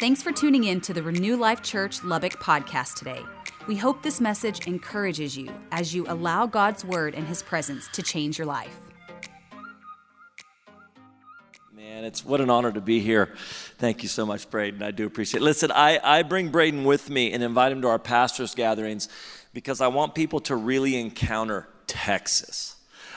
Thanks for tuning in to the Renew Life Church Lubbock podcast today. We hope this message encourages you as you allow God's word and his presence to change your life. Man, it's what an honor to be here. Thank you so much, Braden. I do appreciate it. Listen, I, I bring Braden with me and invite him to our pastors' gatherings because I want people to really encounter Texas.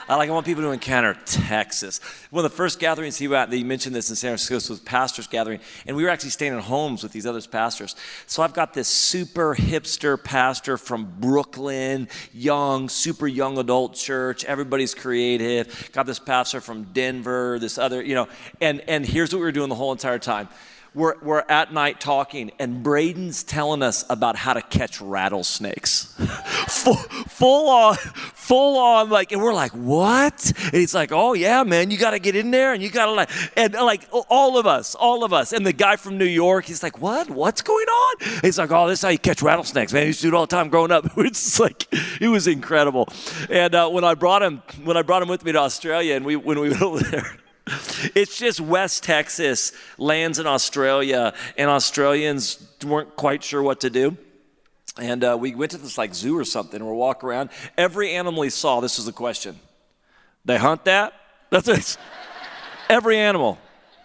I like I want people to encounter Texas. One of the first gatherings he went, he mentioned this in San Francisco was pastors gathering, and we were actually staying in homes with these other pastors. So I've got this super hipster pastor from Brooklyn, young, super young adult church. Everybody's creative. Got this pastor from Denver, this other, you know, and and here's what we were doing the whole entire time we're, we're at night talking, and Braden's telling us about how to catch rattlesnakes. full, full on, full on, like, and we're like, what? And he's like, oh, yeah, man, you got to get in there and you got to, like, and like, all of us, all of us. And the guy from New York, he's like, what? What's going on? he's like, oh, this is how you catch rattlesnakes, man. He used to do it all the time growing up. It's like, it was incredible. And uh, when I brought him, when I brought him with me to Australia, and we, when we went over there, it's just West Texas lands in Australia, and Australians weren't quite sure what to do. And uh, we went to this like zoo or something. and We're walking around. Every animal he saw, this was the question: They hunt that? That's it. Every animal.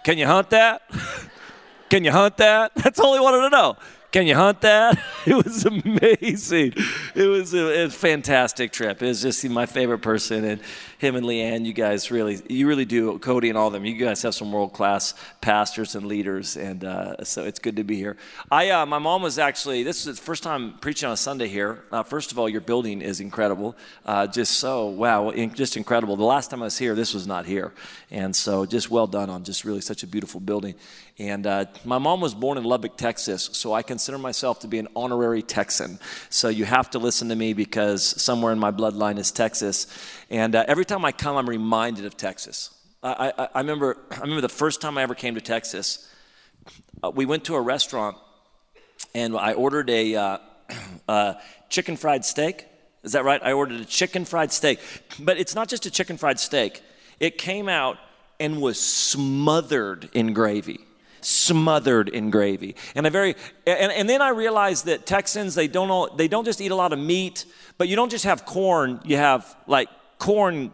Can you hunt that? Can you hunt that? That's all he wanted to know. Can you hunt that? It was amazing. It was a, a, fantastic trip. It was just my favorite person, and him and Leanne. You guys really, you really do. Cody and all of them. You guys have some world class pastors and leaders, and uh, so it's good to be here. I, uh, my mom was actually. This is the first time preaching on a Sunday here. Uh, first of all, your building is incredible. Uh, just so wow, just incredible. The last time I was here, this was not here, and so just well done on just really such a beautiful building. And uh, my mom was born in Lubbock, Texas, so I consider myself to be an honorary Texan. So you have to listen to me because somewhere in my bloodline is Texas. And uh, every time I come, I'm reminded of Texas. I, I, I, remember, I remember the first time I ever came to Texas, uh, we went to a restaurant and I ordered a uh, uh, chicken fried steak. Is that right? I ordered a chicken fried steak. But it's not just a chicken fried steak, it came out and was smothered in gravy smothered in gravy. And a very and, and then I realized that Texans they don't they don't just eat a lot of meat, but you don't just have corn, you have like corn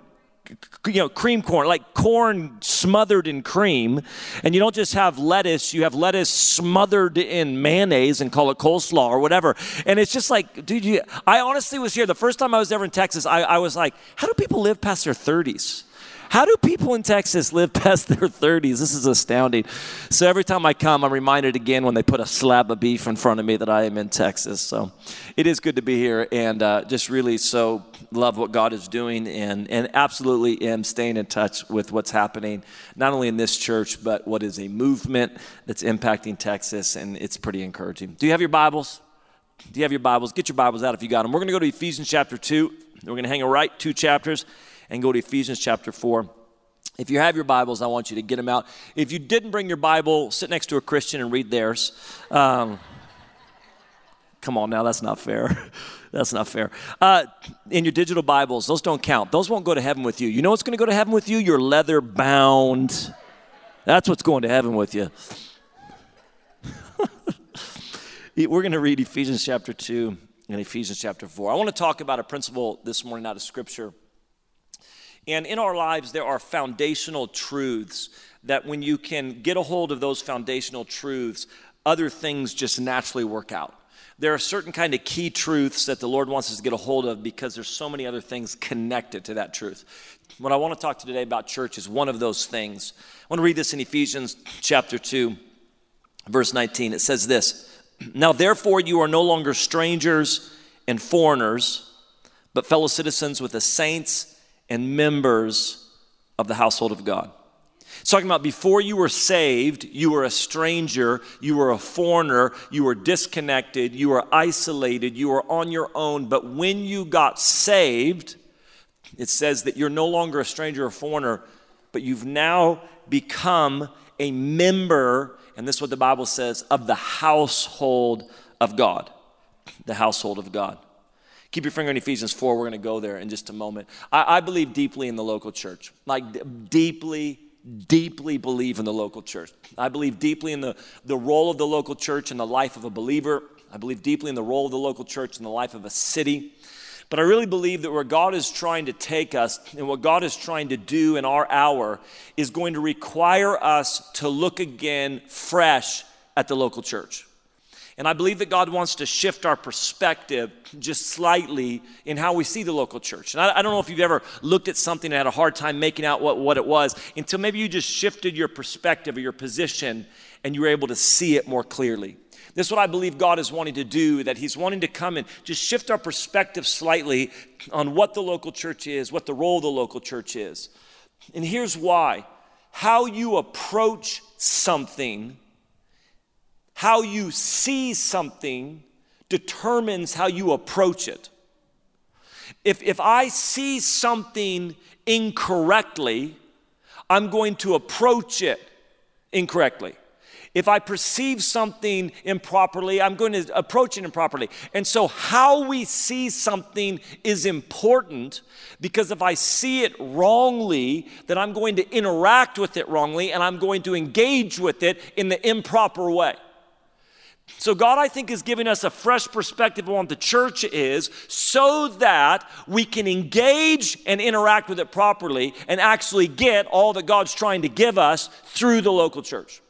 you know cream corn like corn smothered in cream. And you don't just have lettuce you have lettuce smothered in mayonnaise and call it coleslaw or whatever. And it's just like dude you, i honestly was here the first time i was ever in texas I, I was like how do people live past their 30s how do people in Texas live past their 30s? This is astounding. So every time I come, I'm reminded again when they put a slab of beef in front of me that I am in Texas. So it is good to be here and uh, just really so love what God is doing and, and absolutely am staying in touch with what's happening, not only in this church, but what is a movement that's impacting Texas. And it's pretty encouraging. Do you have your Bibles? Do you have your Bibles? Get your Bibles out if you got them. We're going to go to Ephesians chapter 2. We're going to hang a right two chapters and go to Ephesians chapter 4. If you have your Bibles, I want you to get them out. If you didn't bring your Bible, sit next to a Christian and read theirs. Um, come on now, that's not fair. that's not fair. Uh, in your digital Bibles, those don't count. Those won't go to heaven with you. You know what's going to go to heaven with you? Your leather bound. That's what's going to heaven with you. We're going to read Ephesians chapter 2 and Ephesians chapter 4. I want to talk about a principle this morning out of Scripture and in our lives, there are foundational truths that when you can get a hold of those foundational truths, other things just naturally work out. There are certain kind of key truths that the Lord wants us to get a hold of because there's so many other things connected to that truth. What I want to talk to today about church is one of those things. I want to read this in Ephesians chapter 2, verse 19. It says this Now therefore you are no longer strangers and foreigners, but fellow citizens with the saints and members of the household of God. It's talking about before you were saved, you were a stranger, you were a foreigner, you were disconnected, you were isolated, you were on your own. But when you got saved, it says that you're no longer a stranger or foreigner, but you've now become a member, and this is what the Bible says, of the household of God. The household of God. Keep your finger on Ephesians 4. We're going to go there in just a moment. I, I believe deeply in the local church, like deeply, deeply believe in the local church. I believe deeply in the, the role of the local church in the life of a believer. I believe deeply in the role of the local church in the life of a city. But I really believe that where God is trying to take us and what God is trying to do in our hour is going to require us to look again fresh at the local church. And I believe that God wants to shift our perspective just slightly in how we see the local church. And I, I, don't know if you've ever looked at something and had a hard time making out what, what it was until maybe you just shifted your perspective or your position and you were able to see it more clearly. This is what I believe God is wanting to do, that He's wanting to come and just shift our perspective slightly on what the local church is, what the role of the local church is. And here's why how you approach something how you see something determines how you approach it. If, if I see something incorrectly, I'm going to approach it incorrectly. If I perceive something improperly, I'm going to approach it improperly. And so, how we see something is important because if I see it wrongly, then I'm going to interact with it wrongly and I'm going to engage with it in the improper way. So, God, I think, is giving us a fresh perspective on what the church is so that we can engage and interact with it properly and actually get all that God's trying to give us through the local church.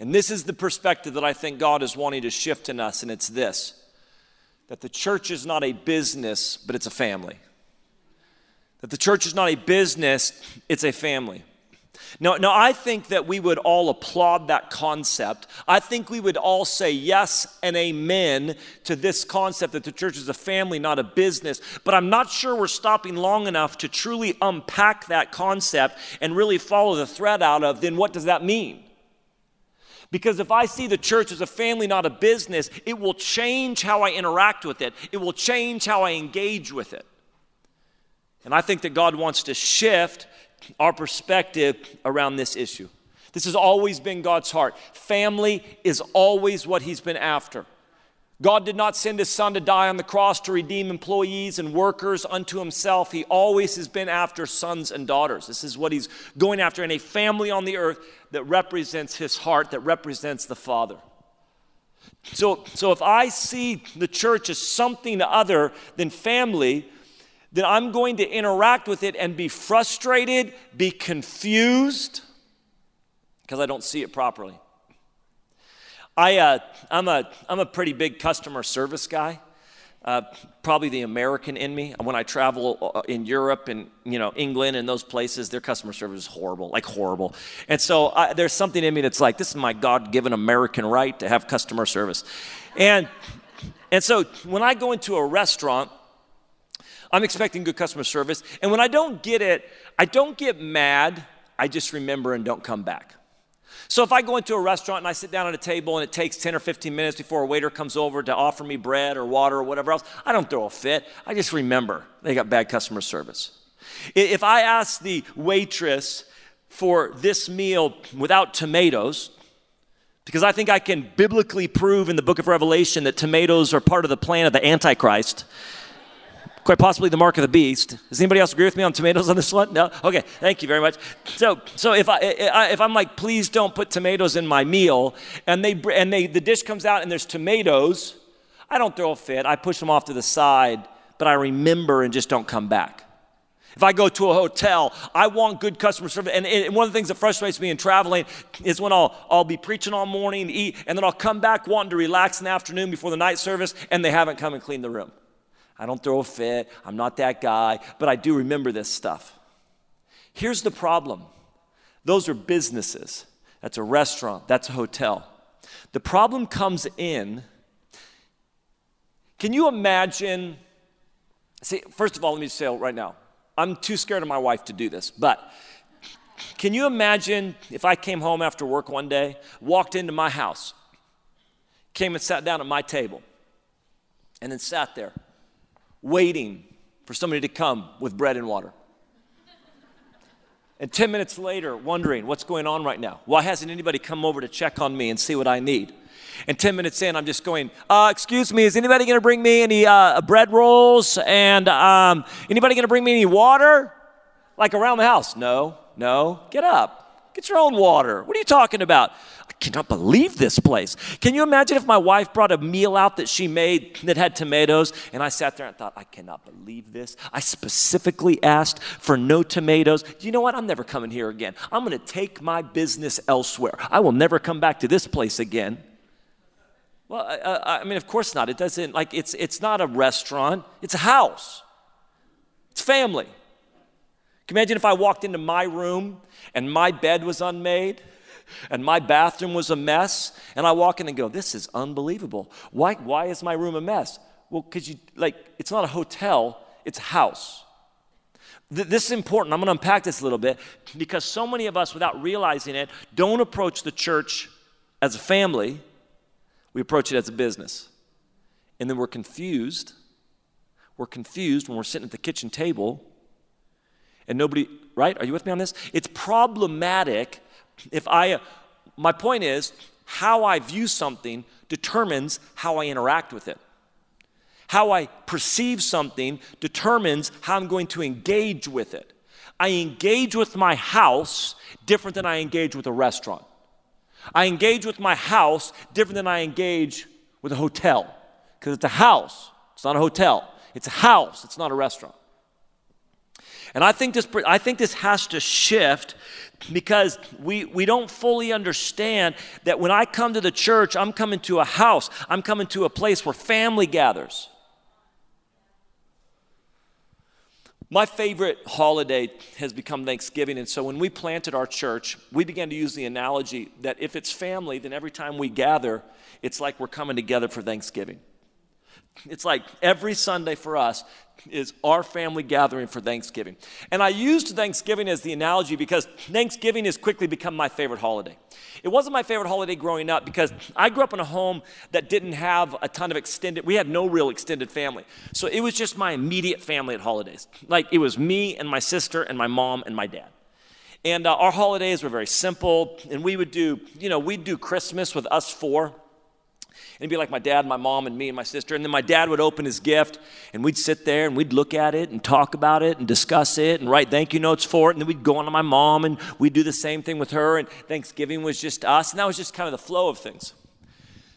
And this is the perspective that I think God is wanting to shift in us, and it's this that the church is not a business, but it's a family. That the church is not a business, it's a family. Now, now, I think that we would all applaud that concept. I think we would all say yes and amen to this concept that the church is a family, not a business. But I'm not sure we're stopping long enough to truly unpack that concept and really follow the thread out of then what does that mean? Because if I see the church as a family, not a business, it will change how I interact with it, it will change how I engage with it. And I think that God wants to shift our perspective around this issue. This has always been God's heart. Family is always what He's been after. God did not send His Son to die on the cross to redeem employees and workers unto Himself. He always has been after sons and daughters. This is what He's going after in a family on the earth that represents His heart, that represents the Father. So, so if I see the church as something other than family, then I'm going to interact with it and be frustrated, be confused, because I don't see it properly. I, uh, I'm, a, I'm a pretty big customer service guy. Uh, probably the American in me. When I travel uh, in Europe and you know England and those places, their customer service is horrible, like horrible. And so I, there's something in me that's like, this is my God-given American right to have customer service. And and so when I go into a restaurant, I'm expecting good customer service. And when I don't get it, I don't get mad. I just remember and don't come back. So if I go into a restaurant and I sit down at a table and it takes 10 or 15 minutes before a waiter comes over to offer me bread or water or whatever else, I don't throw a fit. I just remember they got bad customer service. If I ask the waitress for this meal without tomatoes, because I think I can biblically prove in the book of Revelation that tomatoes are part of the plan of the Antichrist quite possibly the mark of the beast. Does anybody else agree with me on tomatoes on this one? No? Okay, thank you very much. So, so if, I, if I'm like, please don't put tomatoes in my meal, and, they, and they, the dish comes out and there's tomatoes, I don't throw a fit. I push them off to the side, but I remember and just don't come back. If I go to a hotel, I want good customer service. And, and, one of the things that frustrates me in traveling is when I'll, I'll be preaching all morning, eat, and then I'll come back wanting to relax in the afternoon before the night service, and they haven't come and cleaned the room. I don't throw a fit. I'm not that guy, but I do remember this stuff. Here's the problem those are businesses. That's a restaurant, that's a hotel. The problem comes in. Can you imagine? See, first of all, let me say right now, I'm too scared of my wife to do this, but can you imagine if I came home after work one day, walked into my house, came and sat down at my table, and then sat there? Waiting for somebody to come with bread and water. And 10 minutes later, wondering what's going on right now. Why hasn't anybody come over to check on me and see what I need? And 10 minutes in, I'm just going, uh, Excuse me, is anybody going to bring me any uh, bread rolls? And um, anybody going to bring me any water? Like around the house? No, no. Get up. Get your own water. What are you talking about? Cannot believe this place. Can you imagine if my wife brought a meal out that she made that had tomatoes and I sat there and thought, I cannot believe this. I specifically asked for no tomatoes. Do you know what? I'm never coming here again. I'm going to take my business elsewhere. I will never come back to this place again. Well, I, I mean, of course not. It doesn't, like, it's, it's not a restaurant, it's a house, it's family. Can you imagine if I walked into my room and my bed was unmade? And my bathroom was a mess and i walk in and go this is unbelievable why, why is my room a mess well because you like it's not a hotel it's a house Th- this is important i'm going to unpack this a little bit because so many of us without realizing it don't approach the church as a family we approach it as a business. And then we're confused. We're confused when we're sitting at the kitchen table and nobody, right? Are you with me on this? It's problematic if I, my point is, how I view something determines how I interact with it. How I perceive something determines how I'm going to engage with it. I engage with my house different than I engage with a restaurant. I engage with my house different than I engage with a hotel because it's a house, it's not a hotel. It's a house, it's not a restaurant. And I think this, I think this has to shift because we, we don't fully understand that when I come to the church, I'm coming to a house, I'm coming to a place where family gathers. My favorite holiday has become Thanksgiving. And so when we planted our church, we began to use the analogy that if it's family, then every time we gather, it's like we're coming together for Thanksgiving. It's like every Sunday for us is our family gathering for Thanksgiving. And I used Thanksgiving as the analogy because Thanksgiving has quickly become my favorite holiday. It wasn't my favorite holiday growing up because I grew up in a home that didn't have a ton of extended, we had no real extended family. So it was just my immediate family at holidays. Like it was me and my sister and my mom and my dad. And uh, our holidays were very simple. And we would do, you know, we'd do Christmas with us four it'd be like my dad, my mom, and me and my sister. And then my dad would open his gift, and we'd sit there and we'd look at it and talk about it and discuss it and write thank you notes for it. And then we'd go on to my mom, and we'd do the same thing with her. And Thanksgiving was just us. And that was just kind of the flow of things.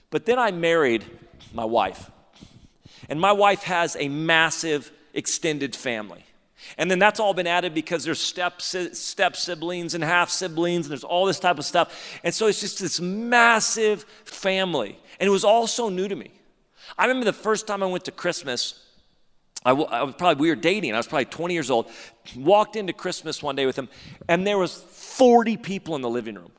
But then I married my wife. And my wife has a massive extended family. And then that's all been added because there's step, step siblings and half siblings, and there's all this type of stuff. And so it's just this massive family. And it was all so new to me. I remember the first time I went to Christmas, I was probably, we were dating, I was probably 20 years old, walked into Christmas one day with him, and there was 40 people in the living room.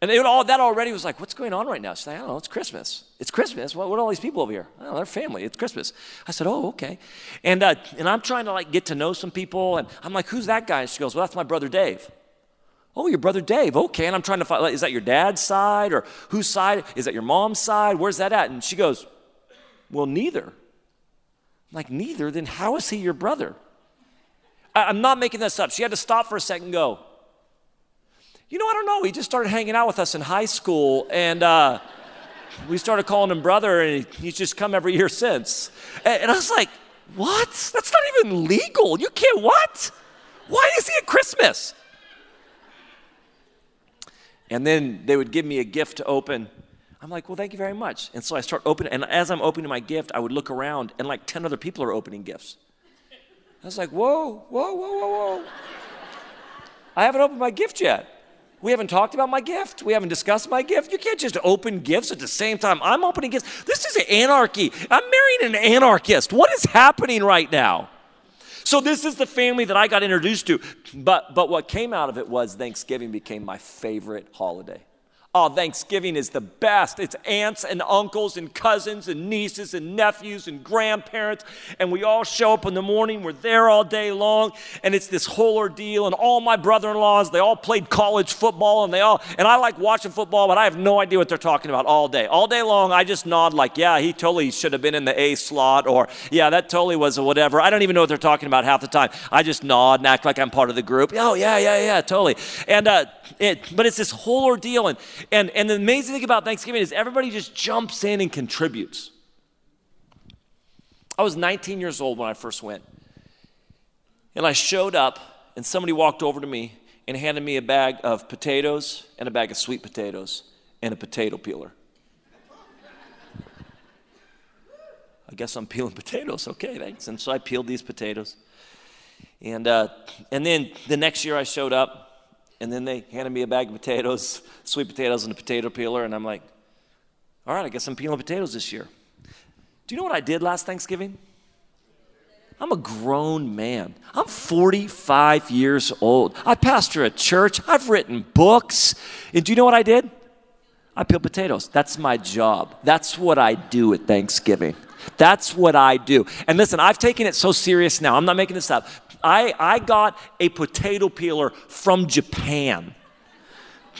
And it, all, that already was like, what's going on right now? She's like, I don't know, it's Christmas. It's Christmas. What, what are all these people over here? Oh, they're family. It's Christmas. I said, oh, okay. And, uh, and I'm trying to like get to know some people. And I'm like, who's that guy? And she goes, well, that's my brother Dave. Oh, your brother Dave. Okay. And I'm trying to find, like, is that your dad's side or whose side? Is that your mom's side? Where's that at? And she goes, well, neither. I'm like, neither? Then how is he your brother? I, I'm not making this up. She had to stop for a second and go, you know, I don't know. He just started hanging out with us in high school and, uh, we started calling him brother, and he's just come every year since. And, I was like, what? That's not even legal. You can't, what? Why is he at Christmas? And then they would give me a gift to open. I'm like, well, thank you very much. And so I start opening, and as I'm opening my gift, I would look around, and like 10 other people are opening gifts. I was like, whoa, whoa, whoa, whoa, whoa. I haven't opened my gift yet. We haven't talked about my gift. We haven't discussed my gift. You can't just open gifts at the same time I'm opening gifts. This is anarchy. I'm marrying an anarchist. What is happening right now? So this is the family that I got introduced to. But but what came out of it was Thanksgiving became my favorite holiday. Oh, Thanksgiving is the best. It's aunts and uncles and cousins and nieces and nephews and grandparents. And we all show up in the morning. We're there all day long. And it's this whole ordeal. And all my brother in laws, they all played college football. And they all, and I like watching football, but I have no idea what they're talking about all day. All day long, I just nod like, yeah, he totally should have been in the A slot. Or, yeah, that totally was a whatever. I don't even know what they're talking about half the time. I just nod and act like I'm part of the group. Oh, yeah, yeah, yeah, totally. And, uh, it, but it's this whole ordeal. And, and, and the amazing thing about Thanksgiving is everybody just jumps in and contributes. I was 19 years old when I first went. And I showed up, and somebody walked over to me and handed me a bag of potatoes and a bag of sweet potatoes and a potato peeler. I guess I'm peeling potatoes. Okay, thanks. And so I peeled these potatoes. And, uh, and then the next year I showed up, and then they handed me a bag of potatoes, sweet potatoes, and a potato peeler. And I'm like, all right, I guess I'm peeling potatoes this year. Do you know what I did last Thanksgiving? I'm a grown man. I'm 45 years old. I pastor a church. I've written books. And do you know what I did? I peel potatoes. That's my job. That's what I do at Thanksgiving. That's what I do. And listen, I've taken it so serious now. I'm not making this up. I, I got a potato peeler from Japan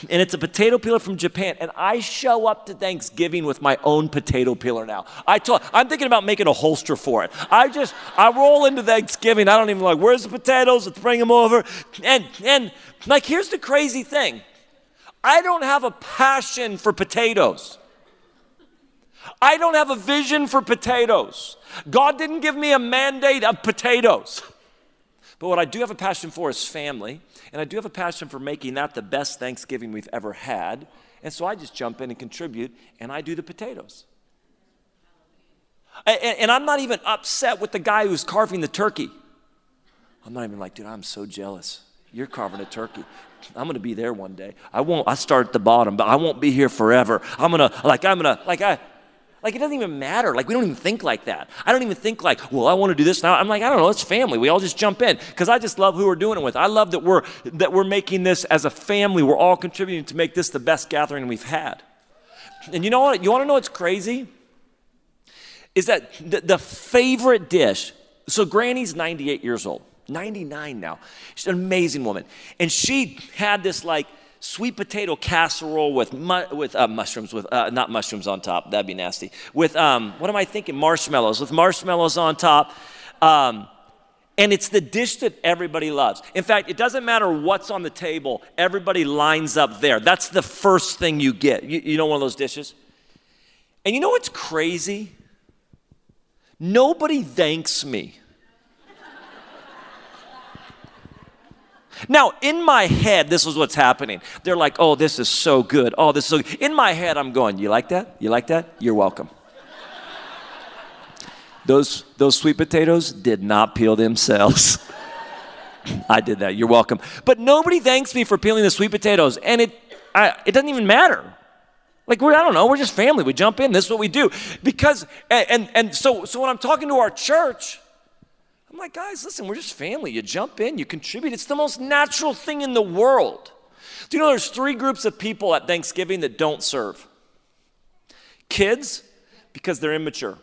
and it's a potato peeler from Japan. And I show up to Thanksgiving with my own potato peeler now. I told, I'm thinking about making a holster for it. I just, I roll into Thanksgiving. I don't even like, where's the potatoes? Let's bring them over. And, and like, here's the crazy thing I don't have a passion for potatoes. I don't have a vision for potatoes. God didn't give me a mandate of potatoes. But what I do have a passion for is family. And I do have a passion for making that the best Thanksgiving we've ever had. And so I just jump in and contribute, and I do the potatoes. And, and I'm not even upset with the guy who's carving the turkey. I'm not even like, dude, I'm so jealous. You're carving a turkey. I'm gonna be there one day. I won't. I start at the bottom, but I won't be here forever. I'm gonna like. I'm gonna like. I like, it doesn't even matter. Like, we don't even think like that. I don't even think like, well, I want to do this now. I'm like, I don't know, it's family. We all just jump in because I just love who we're doing it with. I love that we're, that we're making this as a family. We're all contributing to make this the best gathering we've had. And you know what? You want to know what's crazy? Is that the, the favorite dish, so Granny's 98 years old, 99 now. She's an amazing woman. And she had this like, sweet potato casserole with mu- with uh, mushrooms, with uh, not mushrooms on top. That'd be nasty. With um, what am I thinking? Marshmallows. With marshmallows on top. Um, and it's the dish that everybody loves. In fact, it doesn't matter what's on the table, everybody lines up there. That's the first thing you get. You, you know, one of those dishes? And you know what's crazy? Nobody thanks me. Now, in my head, this is what's happening. They're like, oh, this is so good. Oh, this is so good. In my head, I'm going, you like that? You like that? You're welcome. those, those sweet potatoes did not peel themselves. I did that. You're welcome. But nobody thanks me for peeling the sweet potatoes, and it, I, it doesn't even matter. Like we're, I don't know, we're just family. We jump in. This is what we do. Because, and, and, and so, so when I'm talking to our church, I'm like, guys, listen, we're just family. You jump in, you contribute. It's the most natural thing in the world. Do you know there's three groups of people at Thanksgiving that don't serve? Kids, because they're immature.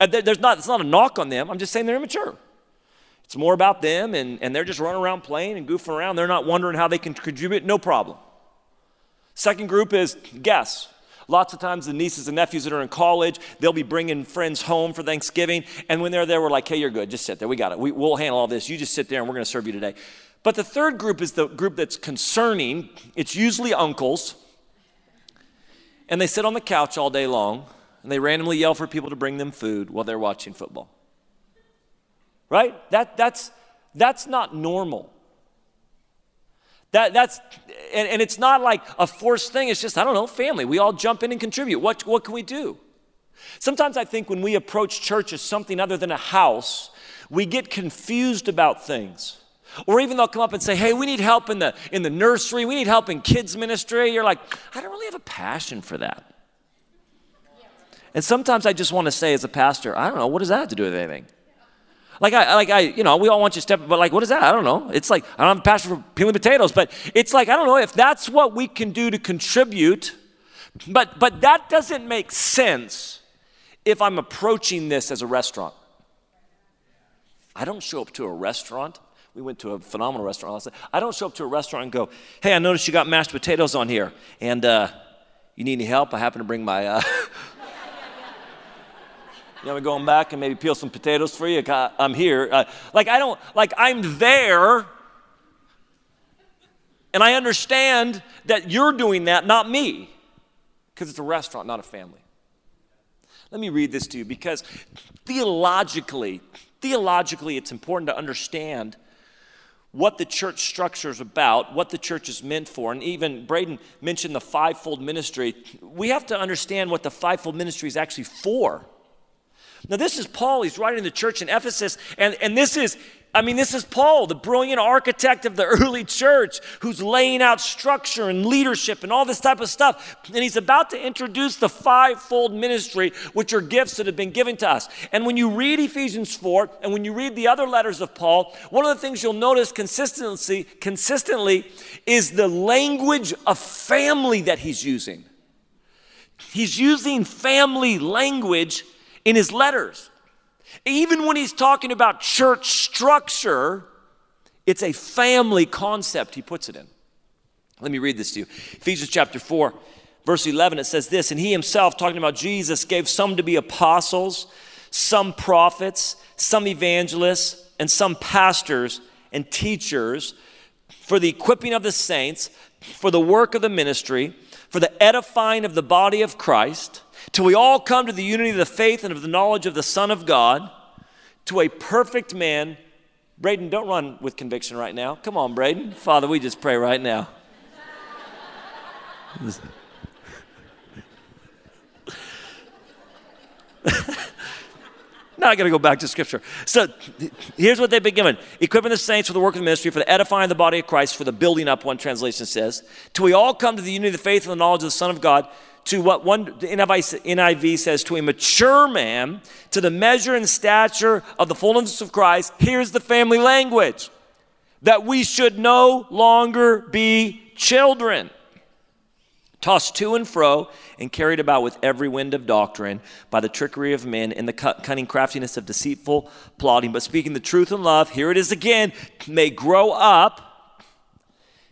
Uh, and there's not, it's not a knock on them. I'm just saying they're immature. It's more about them, and, and they're just running around playing and goofing around. They're not wondering how they can contribute, no problem. Second group is guests. Lots of times, the nieces and nephews that are in college, they'll be bringing friends home for Thanksgiving. And when they're there, we're like, hey, you're good. Just sit there. We got it. We, will handle all this. You just sit there and we're going to serve you today. But the third group is the group that's concerning. It's usually uncles. And they sit on the couch all day long and they randomly yell for people to bring them food while they're watching football. Right? That, that's, that's not normal. That, that's, and, and it's not like a forced thing. It's just, I don't know, family. We all jump in and contribute. What, what can we do? Sometimes I think when we approach church as something other than a house, we get confused about things. Or even they'll come up and say, hey, we need help in the, in the nursery. We need help in kids' ministry. You're like, I don't really have a passion for that. And sometimes I just want to say as a pastor, I don't know, what does that have to do with anything? Like I, like I, you know, we all want you to step, but like, what is that? I don't know. It's like I don't have a passion for peeling potatoes, but it's like I don't know if that's what we can do to contribute. But but that doesn't make sense if I'm approaching this as a restaurant. I don't show up to a restaurant. We went to a phenomenal restaurant last night. I don't show up to a restaurant and go, "Hey, I noticed you got mashed potatoes on here, and uh, you need any help? I happen to bring my." Uh, You know, I'm going back and maybe peel some potatoes for you. I'm here. Uh, like, I don't, like, I'm there. And I understand that you're doing that, not me, because it's a restaurant, not a family. Let me read this to you because theologically, theologically, it's important to understand what the church structure is about, what the church is meant for, and even Braden mentioned the fivefold ministry. We have to understand what the fivefold ministry is actually for. Now, this is Paul. He's writing the church in Ephesus, and, and this is I mean, this is Paul, the brilliant architect of the early church, who's laying out structure and leadership and all this type of stuff. And he's about to introduce the fivefold ministry, which are gifts that have been given to us. And when you read Ephesians 4 and when you read the other letters of Paul, one of the things you'll notice consistently, consistently is the language of family that he's using. He's using family language in his letters. Even when he's talking about church structure, it's a family concept he puts it in. Let me read this to you. Ephesians chapter 4, verse 11, it says this And he himself, talking about Jesus, gave some to be apostles, some prophets, some evangelists, and some pastors and teachers for the equipping of the saints, for the work of the ministry, for the edifying of the body of Christ till we all come to the unity of the faith and of the knowledge of the Son of God, to a perfect man. Braden, don't run with conviction right now. Come on, Braden. Father, we just pray right now. now I got to go back to scripture. So here's what they've been given equipping the saints for the work of the ministry, for the edifying of the body of Christ, for the building up, one translation says, till we all come to the unity of the faith and the knowledge of the Son of God to what one the NIV says, to a mature man, to the measure and stature of the fullness of Christ. Here's the family language that we should no longer be children, tossed to and fro and carried about with every wind of doctrine by the trickery of men and the cunning craftiness of deceitful plotting. But speaking the truth in love, here it is again, may grow up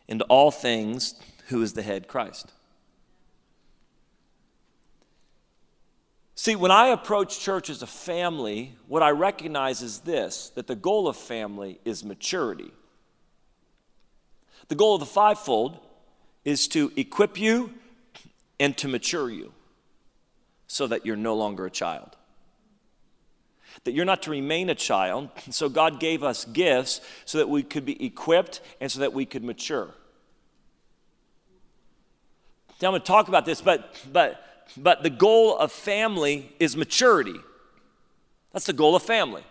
into all things who is the head Christ. See, when I approach church as a family, what I recognize is this that the goal of family is maturity. The goal of the fivefold is to equip you and to mature you so that you're no longer a child. That you're not to remain a child. So God gave us gifts so that we could be equipped and so that we could mature. Now I'm going to talk about this, but, but but the goal of family is maturity. That's the goal of family.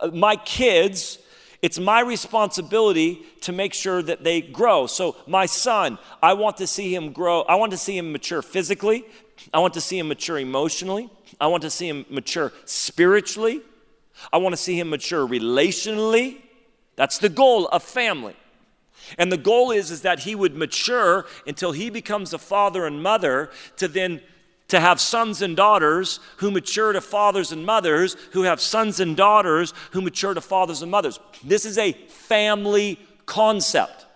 Uh, my kids, it's my responsibility to make sure that they grow. So, my son, I want to see him grow. I want to see him mature physically. I want to see him mature emotionally. I want to see him mature spiritually. I want to see him mature relationally. That's the goal of family. And the goal is, is that he would mature until he becomes a father and mother to then to have sons and daughters who mature to fathers and mothers who have sons and daughters who mature to fathers and mothers. This is a family concept.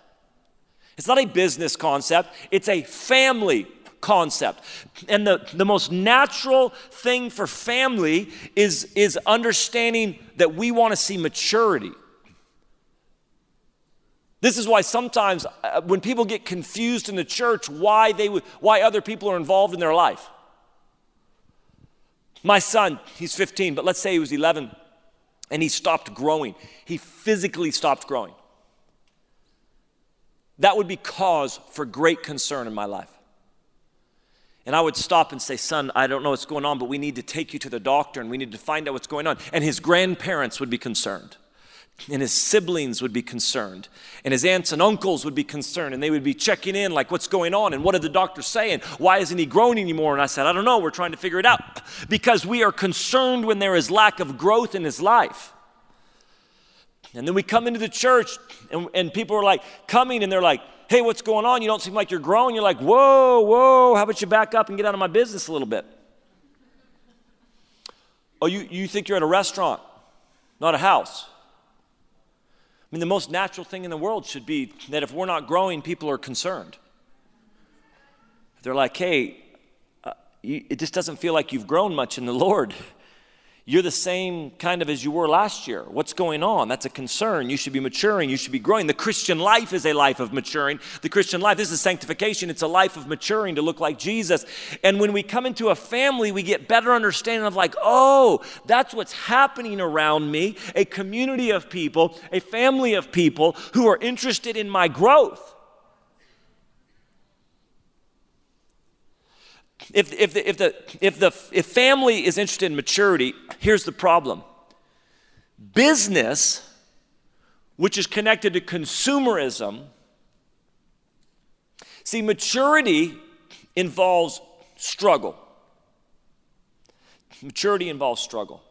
It's not a business concept, it's a family concept. And the, the most natural thing for family is, is understanding that we want to see maturity. This is why sometimes uh, when people get confused in the church, why, they would, why other people are involved in their life. My son, he's 15, but let's say he was 11 and he stopped growing. He physically stopped growing. That would be cause for great concern in my life. And I would stop and say, Son, I don't know what's going on, but we need to take you to the doctor and we need to find out what's going on. And his grandparents would be concerned and his siblings would be concerned and his aunts and uncles would be concerned and they would be checking in like what's going on and what did the doctor say and why isn't he growing anymore? And i said i don't know. We're trying to figure it out. Because we are concerned when there is lack of growth in his life. And then we come into the church and, and people are like coming and they're like hey what's going on? You don't seem like you're growing. You're like whoa whoa how about you back up and get out of my business a little bit? Oh you, you think you're at a restaurant not a house I mean, the most natural thing in the world should be that if we're not growing, people are concerned. They're like, hey, uh, you, it just doesn't feel like you've grown much in the Lord. you're the same kind of as you were last year. What's going on? That's a concern. You should be maturing. You should be growing. The Christian life is a life of maturing. The Christian life, this is sanctification. It's a life of maturing to look like Jesus. And when we come into a family, we get better understanding of like, oh, that's what's happening around me. A community of people, a family of people who are interested in my growth. If, if, the, if, the, if, the, if family is interested in maturity, here's the problem business, which is connected to consumerism, see, maturity involves struggle. Maturity involves struggle.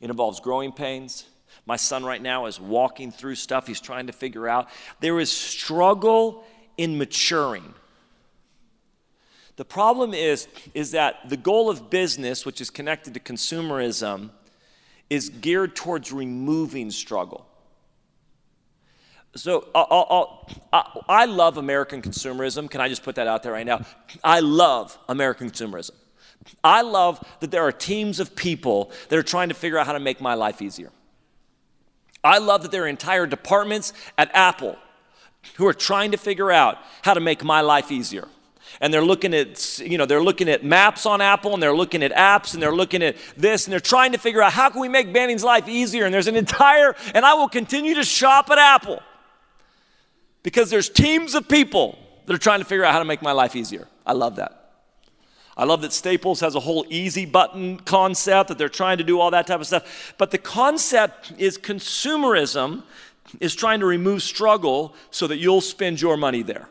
It involves growing pains. My son right now is walking through stuff he's trying to figure out. There is struggle in maturing. The problem is, is that the goal of business, which is connected to consumerism, is geared towards removing struggle. So I'll, I'll, i I love American consumerism. Can I just put that out there right now? I love American consumerism. I love that there are teams of people that are trying to figure out how to make my life easier. I love that there are entire departments at Apple who are trying to figure out how to make my life easier and they're looking at you know they're looking at maps on apple and they're looking at apps and they're looking at this and they're trying to figure out how can we make banning's life easier and there's an entire and i will continue to shop at apple because there's teams of people that are trying to figure out how to make my life easier i love that I love that Staples has a whole easy button concept that they're trying to do all that type of stuff. But the concept is consumerism is trying to remove struggle so that you'll spend your money there.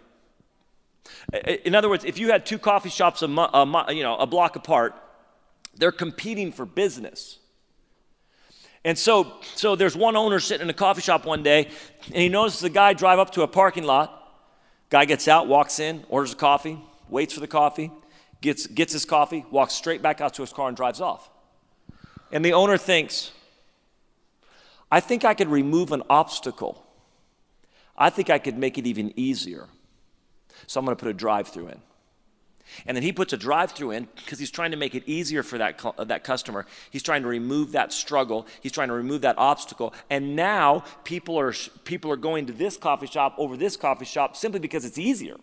In other words, if you had two coffee shops a, a, you know, a block apart, they're competing for business. And so, so there's one owner sitting in a coffee shop one day, and he notices a guy drive up to a parking lot. Guy gets out, walks in, orders a coffee, waits for the coffee, gets, gets his coffee, walks straight back out to his car, and drives off. And the owner thinks, I think I could remove an obstacle. I think I could make it even easier. So I'm going to put a drive through in. And then he puts a drive through in because he's trying to make it easier for that, uh, that customer. He's trying to remove that struggle. He's trying to remove that obstacle. And now people are, people are going to this coffee shop over this coffee shop simply because it's easier.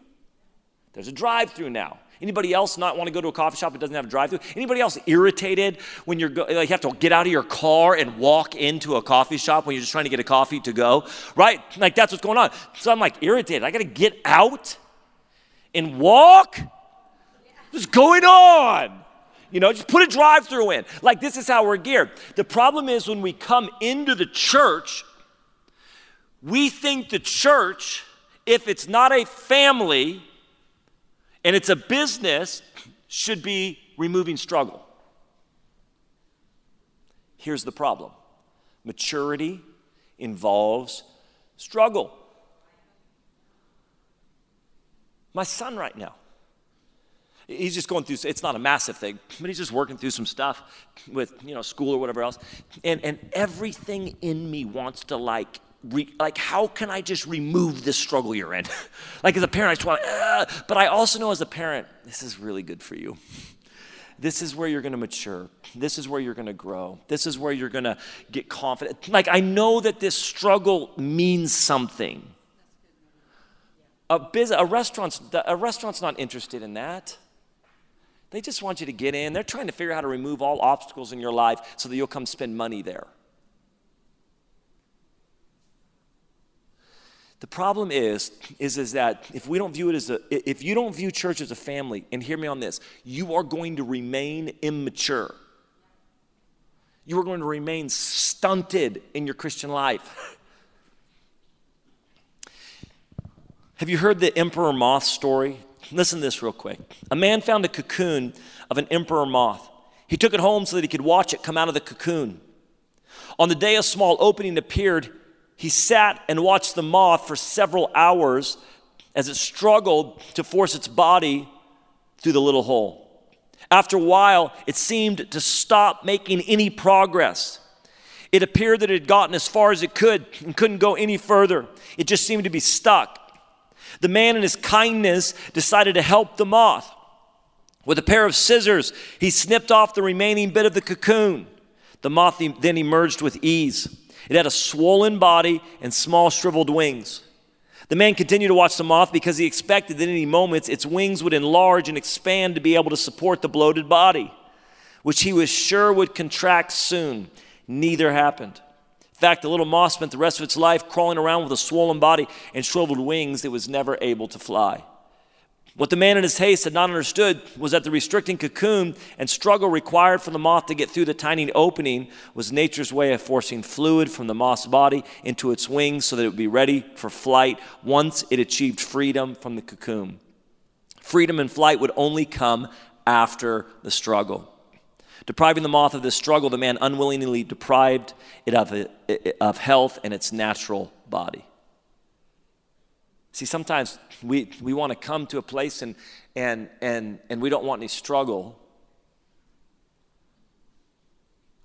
There's a drive through now. Anybody else not want to go to a coffee shop that doesn't have a drive through? Anybody else irritated when you're go- like you have to get out of your car and walk into a coffee shop when you're just trying to get a coffee to go? Right? Like that's what's going on. So I'm like irritated. I got to get out and walk? What's going on? You know, just put a drive through in. Like, this is how we're geared. The problem is when we come into the church, we think the church, if it's not a family and it's a business, should be removing struggle. Here's the problem maturity involves struggle. My son, right now, he's just going through it's not a massive thing but he's just working through some stuff with you know school or whatever else. And and everything in me wants to like re, like how can i just remove this struggle you're in? Like as a parent i just want uh, but i also know as a parent this is really good for you. This is where you're going to mature. This is where you're going to grow. This is where you're going to get confident. Like i know that this struggle means something a, biz, a, restaurant's, a restaurant's not interested in that. They just want you to get in. They're trying to figure out how to remove all obstacles in your life so that you'll come spend money there. The problem is, is, is that if we don't view it as a, if you don't view church as a family, and hear me on this, you are going to remain immature. You are going to remain stunted in your Christian life. Have you heard the emperor moth story? Listen to this real quick. A man found a cocoon of an emperor moth. He took it home so that he could watch it come out of the cocoon. On the day a small opening appeared, he sat and watched the moth for several hours as it struggled to force its body through the little hole. After a while, it seemed to stop making any progress. It appeared that it had gotten as far as it could and couldn't go any further. It just seemed to be stuck. The man, in his kindness, decided to help the moth. With a pair of scissors, he snipped off the remaining bit of the cocoon. The moth then emerged with ease. It had a swollen body and small shriveled wings. The man continued to watch the moth because he expected that any moments its wings would enlarge and expand to be able to support the bloated body, which he was sure would contract soon. Neither happened. In fact, the little moth spent the rest of its life crawling around with a swollen body and shriveled wings it was never able to fly. What the man in his haste had not understood was that the restricting cocoon and struggle required for the moth to get through the tiny opening was nature's way of forcing fluid from the moth's body into its wings so that it would be ready for flight once it achieved freedom from the cocoon. Freedom and flight would only come after the struggle. Depriving the moth of this struggle, the man unwillingly deprived it of, of health and its natural body. See, sometimes we, we want to come to a place and, and, and, and we don't want any struggle.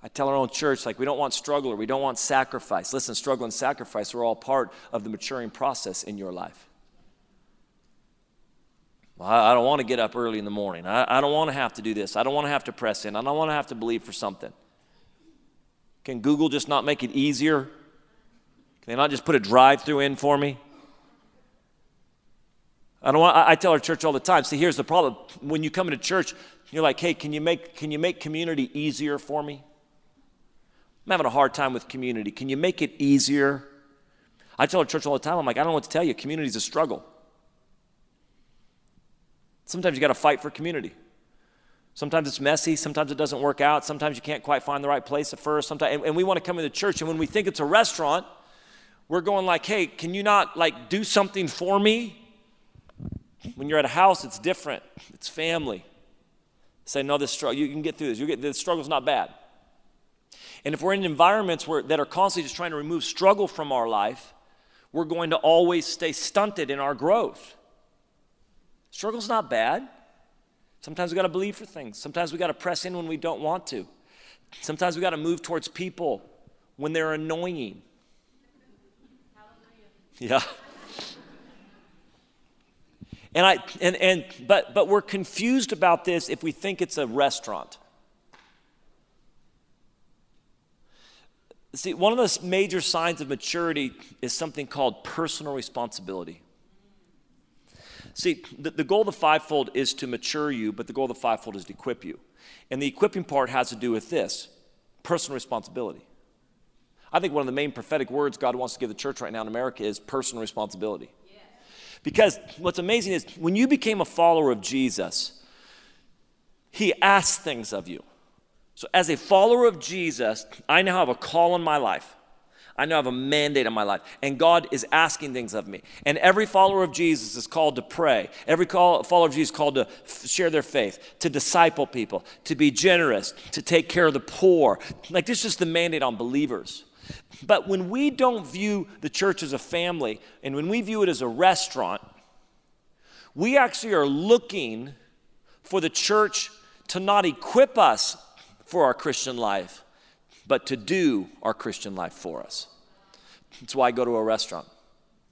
I tell our own church, like, we don't want struggle or we don't want sacrifice. Listen, struggle and sacrifice are all part of the maturing process in your life. I, don't want to get up early in the morning. I, I don't want to have to do this. I don't want to have to press in. I don't want to have to believe for something. Can Google just not make it easier? Can they not just put a drive through in for me? I, don't want, I tell our church all the time see, here's the problem. When you come into church, you're like, hey, can you make, can you make community easier for me? I'm having a hard time with community. Can you make it easier? I tell our church all the time, I'm like, I don't know what to tell you. Community is a struggle. Sometimes you got to fight for community. Sometimes it's messy. Sometimes it doesn't work out. Sometimes you can't quite find the right place at first. Sometimes, and, and we want to come into church, and when we think it's a restaurant, we're going like, hey, can you not like do something for me? When you're at a house, it's different. It's family. Say, no, this struggle, you can get through this. You get this struggle's not bad. And if we're in environments where, that are constantly just trying to remove struggle from our life, we're going to always stay stunted in our growth. Struggle's not bad. Sometimes we got to believe for things. Sometimes we got to press in when we don't want to. Sometimes we got to move towards people when they're annoying. Yeah. And I and and but but we're confused about this if we think it's a restaurant. See, one of the major signs of maturity is something called personal responsibility. See, the, the goal of the fivefold is to mature you, but the goal of the fivefold is to equip you. And the equipping part has to do with this personal responsibility. I think one of the main prophetic words God wants to give the church right now in America is personal responsibility. Because what's amazing is when you became a follower of Jesus, he asked things of you. So, as a follower of Jesus, I now have a call in my life. I now have a mandate in my life, and God is asking things of me. And every follower of Jesus is called to pray. Every call, follower of Jesus is called to f- share their faith, to disciple people, to be generous, to take care of the poor. Like this is the mandate on believers. But when we don't view the church as a family and when we view it as a restaurant, we actually are looking for the church to not equip us for our Christian life, but to do our Christian life for us. That's why I go to a restaurant,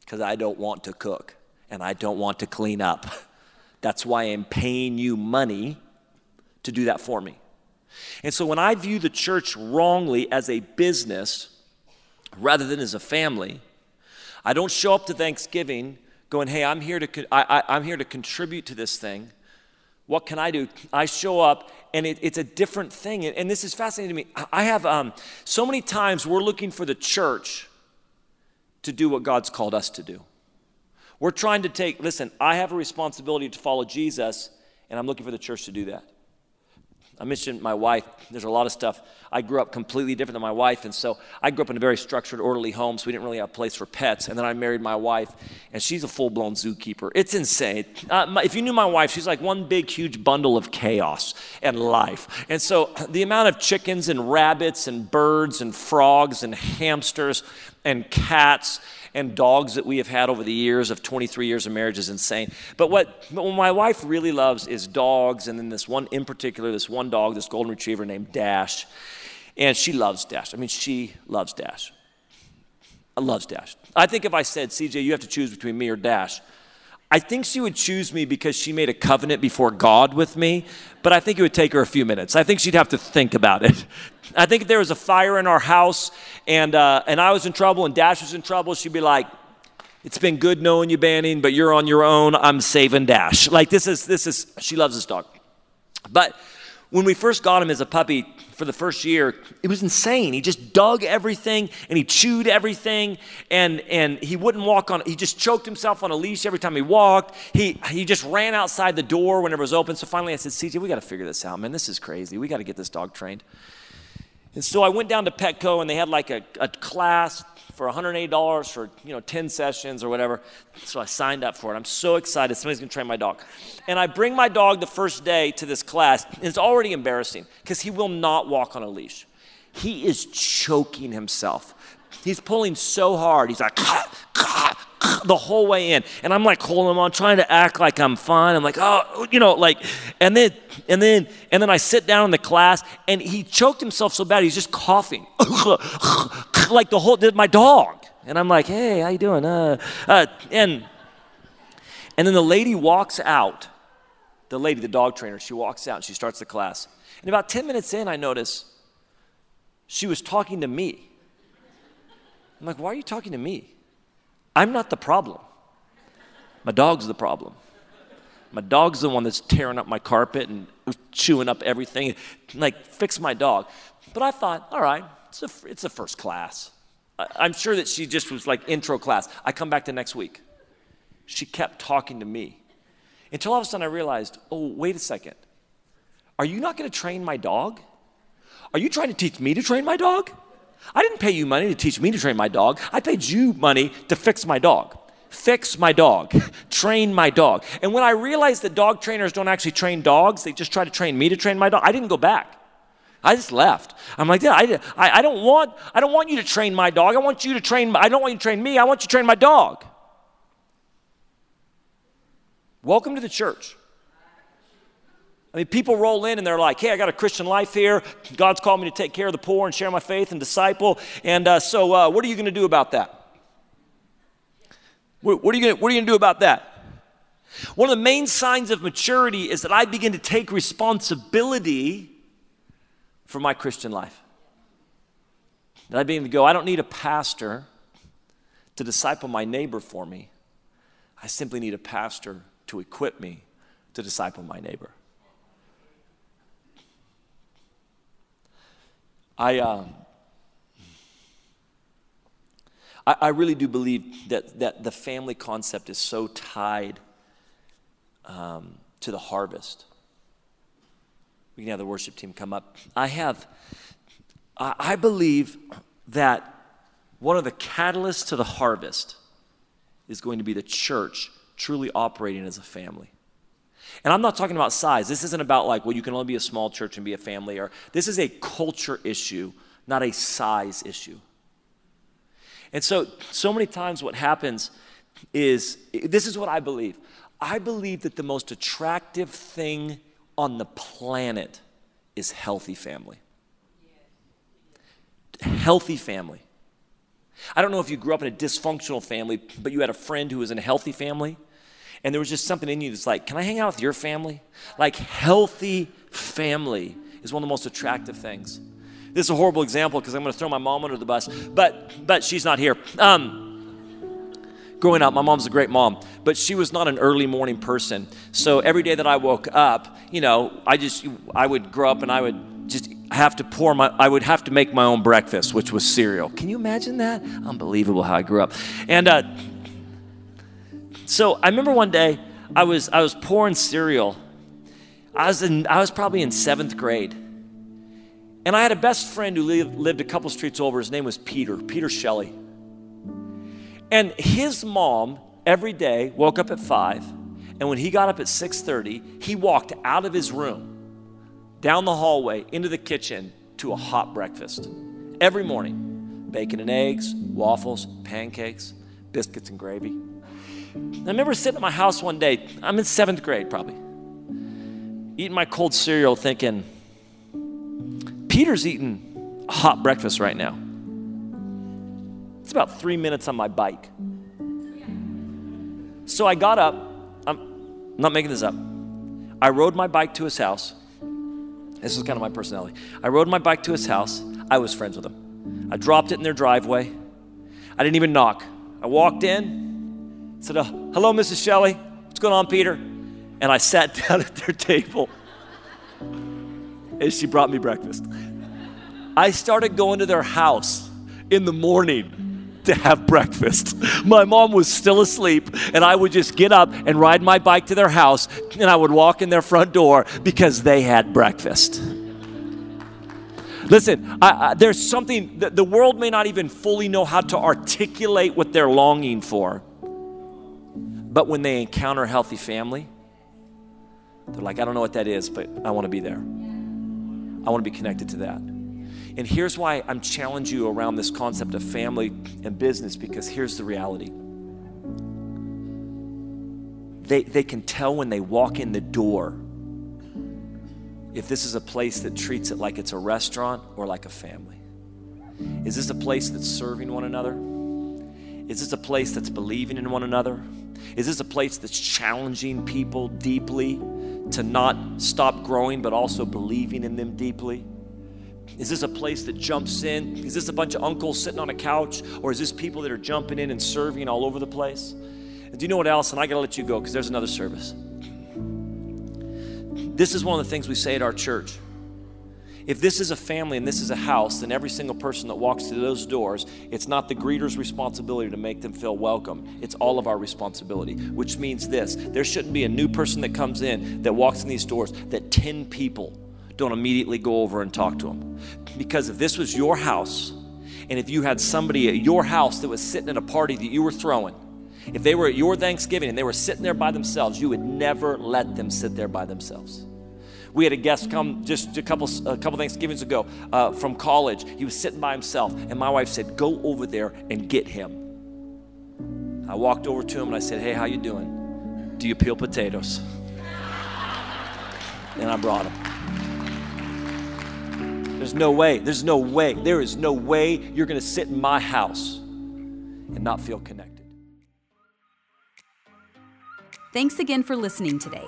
because I don't want to cook and I don't want to clean up. That's why I'm paying you money to do that for me. And so when I view the church wrongly as a business, rather than as a family. I don't show up to Thanksgiving going, hey, I'm here to, I, I, am here to contribute to this thing. What can I do? I show up and it, it's a different thing. And, and, this is fascinating to me. I have um, so many times we're looking for the church to do what God's called us to do. We're trying to take, listen, I have a responsibility to follow Jesus, and I'm looking for the church to do that. I mentioned my wife. There's a lot of stuff. I grew up completely different than my wife, and so I grew up in a very structured, orderly home, so we didn't really have a place for pets. And then I married my wife, and she's a full blown zookeeper. It's insane. Uh, my, if you knew my wife, she's like one big, huge bundle of chaos and life. And so the amount of chickens and rabbits and birds and frogs and hamsters and cats and dogs that we have had over the years of 23 years of marriage is insane. But what, what my wife really loves is dogs, and then this one in particular, this one dog, this golden retriever named Dash. And she loves Dash. I mean, she loves Dash. I loves Dash. I think if I said, CJ, you have to choose between me or Dash, I think she would choose me because she made a covenant before God with me, but I think it would take her a few minutes. I think she'd have to think about it. I think if there was a fire in our house and, uh, and I was in trouble and Dash was in trouble, she'd be like, it's been good knowing you, Banning, but you're on your own. I'm saving Dash. Like this is, this is, she loves this dog. But when we first got him as a puppy for the first year, it was insane. He just dug everything and he chewed everything and, and he wouldn't walk on, he just choked himself on a leash every time he walked. He, he just ran outside the door whenever it was open. So finally I said, CJ, we got to figure this out, man. This is crazy. We got to get this dog trained. And so I went down to Petco and they had like a, a class for $180 for you know 10 sessions or whatever. So I signed up for it. I'm so excited. Somebody's gonna train my dog. And I bring my dog the first day to this class, and it's already embarrassing because he will not walk on a leash. He is choking himself. He's pulling so hard. He's like, the whole way in. And I'm like holding him on, trying to act like I'm fine. I'm like, oh, you know, like, and then, and then, and then I sit down in the class and he choked himself so bad, he's just coughing. like the whole, my dog. And I'm like, hey, how you doing? Uh, uh, and, and then the lady walks out. The lady, the dog trainer, she walks out and she starts the class. And about 10 minutes in, I notice she was talking to me. I'm like, why are you talking to me? I'm not the problem. My dog's the problem. My dog's the one that's tearing up my carpet and chewing up everything. Like, fix my dog. But I thought, all right, it's a, it's a first class. I'm sure that she just was like intro class. I come back the next week. She kept talking to me until all of a sudden I realized, oh, wait a second. Are you not going to train my dog? Are you trying to teach me to train my dog? I didn't pay you money to teach me to train my dog. I paid you money to fix my dog. Fix my dog. train my dog. And when I realized that dog trainers don't actually train dogs, they just try to train me to train my dog, I didn't go back. I just left. I'm like, yeah, I, I, I, don't want, I don't want you to train my dog. I want you to train, I don't want you to train me. I want you to train my dog. Welcome to the church. I mean, people roll in and they're like, hey, I got a Christian life here. God's called me to take care of the poor and share my faith and disciple. And uh, so, uh, what are you going to do about that? What, what are you going to do about that? One of the main signs of maturity is that I begin to take responsibility for my Christian life. That I begin to go, I don't need a pastor to disciple my neighbor for me. I simply need a pastor to equip me to disciple my neighbor. I, uh, I, I, really do believe that, that the family concept is so tied um, to the harvest. We can have the worship team come up. I have, I, I believe that one of the catalysts to the harvest is going to be the church truly operating as a family. And I'm not talking about size. This isn't about like, well, you can only be a small church and be a family, or this is a culture issue, not a size issue. And so, so many times what happens is this is what I believe. I believe that the most attractive thing on the planet is healthy family. Healthy family. I don't know if you grew up in a dysfunctional family, but you had a friend who was in a healthy family and there was just something in you that's like, can I hang out with your family? Like, healthy family is one of the most attractive things. This is a horrible example because I'm going to throw my mom under the bus, but but she's not here. Um, growing up, my mom's a great mom, but she was not an early morning person. So every day that I woke up, you know, I just I would grow up and I would just have to pour my I would have to make my own breakfast, which was cereal. Can you imagine that? Unbelievable how I grew up. And uh, so I remember one day I was I was pouring cereal. I was in I was probably in seventh grade. And I had a best friend who lived, lived a couple streets over. His name was Peter, Peter Shelley. And his mom every day woke up at five, and when he got up at 6:30, he walked out of his room, down the hallway, into the kitchen to a hot breakfast. Every morning. Bacon and eggs, waffles, pancakes, biscuits and gravy. I remember sitting at my house one day, I'm in seventh grade probably, eating my cold cereal thinking, Peter's eating a hot breakfast right now. It's about three minutes on my bike. So I got up I'm not making this up. I rode my bike to his house. This is kind of my personality. I rode my bike to his house. I was friends with him. I dropped it in their driveway. I didn't even knock. I walked in, said, uh, Hello, Mrs. Shelley. What's going on, Peter? And I sat down at their table. And she brought me breakfast. I started going to their house in the morning to have breakfast. My mom was still asleep, and I would just get up and ride my bike to their house, and I would walk in their front door because they had breakfast. Listen, I, I, there's something that the world may not even fully know how to articulate what they're longing for. But when they encounter a healthy family, they're like, I don't know what that is, but I want to be there. I want to be connected to that. And here's why I'm challenging you around this concept of family and business because here's the reality. They, they can tell when they walk in the door if this is a place that treats it like it's a restaurant or like a family. Is this a place that's serving one another? Is this a place that's believing in one another? Is this a place that's challenging people deeply to not stop growing but also believing in them deeply? Is this a place that jumps in? Is this a bunch of uncles sitting on a couch? Or is this people that are jumping in and serving all over the place? Do you know what else? And I got to let you go because there's another service. This is one of the things we say at our church. If this is a family and this is a house, then every single person that walks through those doors, it's not the greeter's responsibility to make them feel welcome. It's all of our responsibility, which means this there shouldn't be a new person that comes in that walks in these doors that 10 people don't immediately go over and talk to them. Because if this was your house, and if you had somebody at your house that was sitting at a party that you were throwing, if they were at your Thanksgiving and they were sitting there by themselves, you would never let them sit there by themselves. We had a guest come just a couple a couple Thanksgivings ago uh, from college. He was sitting by himself, and my wife said, "Go over there and get him." I walked over to him and I said, "Hey, how you doing? Do you peel potatoes?" and I brought him. There's no way. There's no way. There is no way you're going to sit in my house and not feel connected. Thanks again for listening today.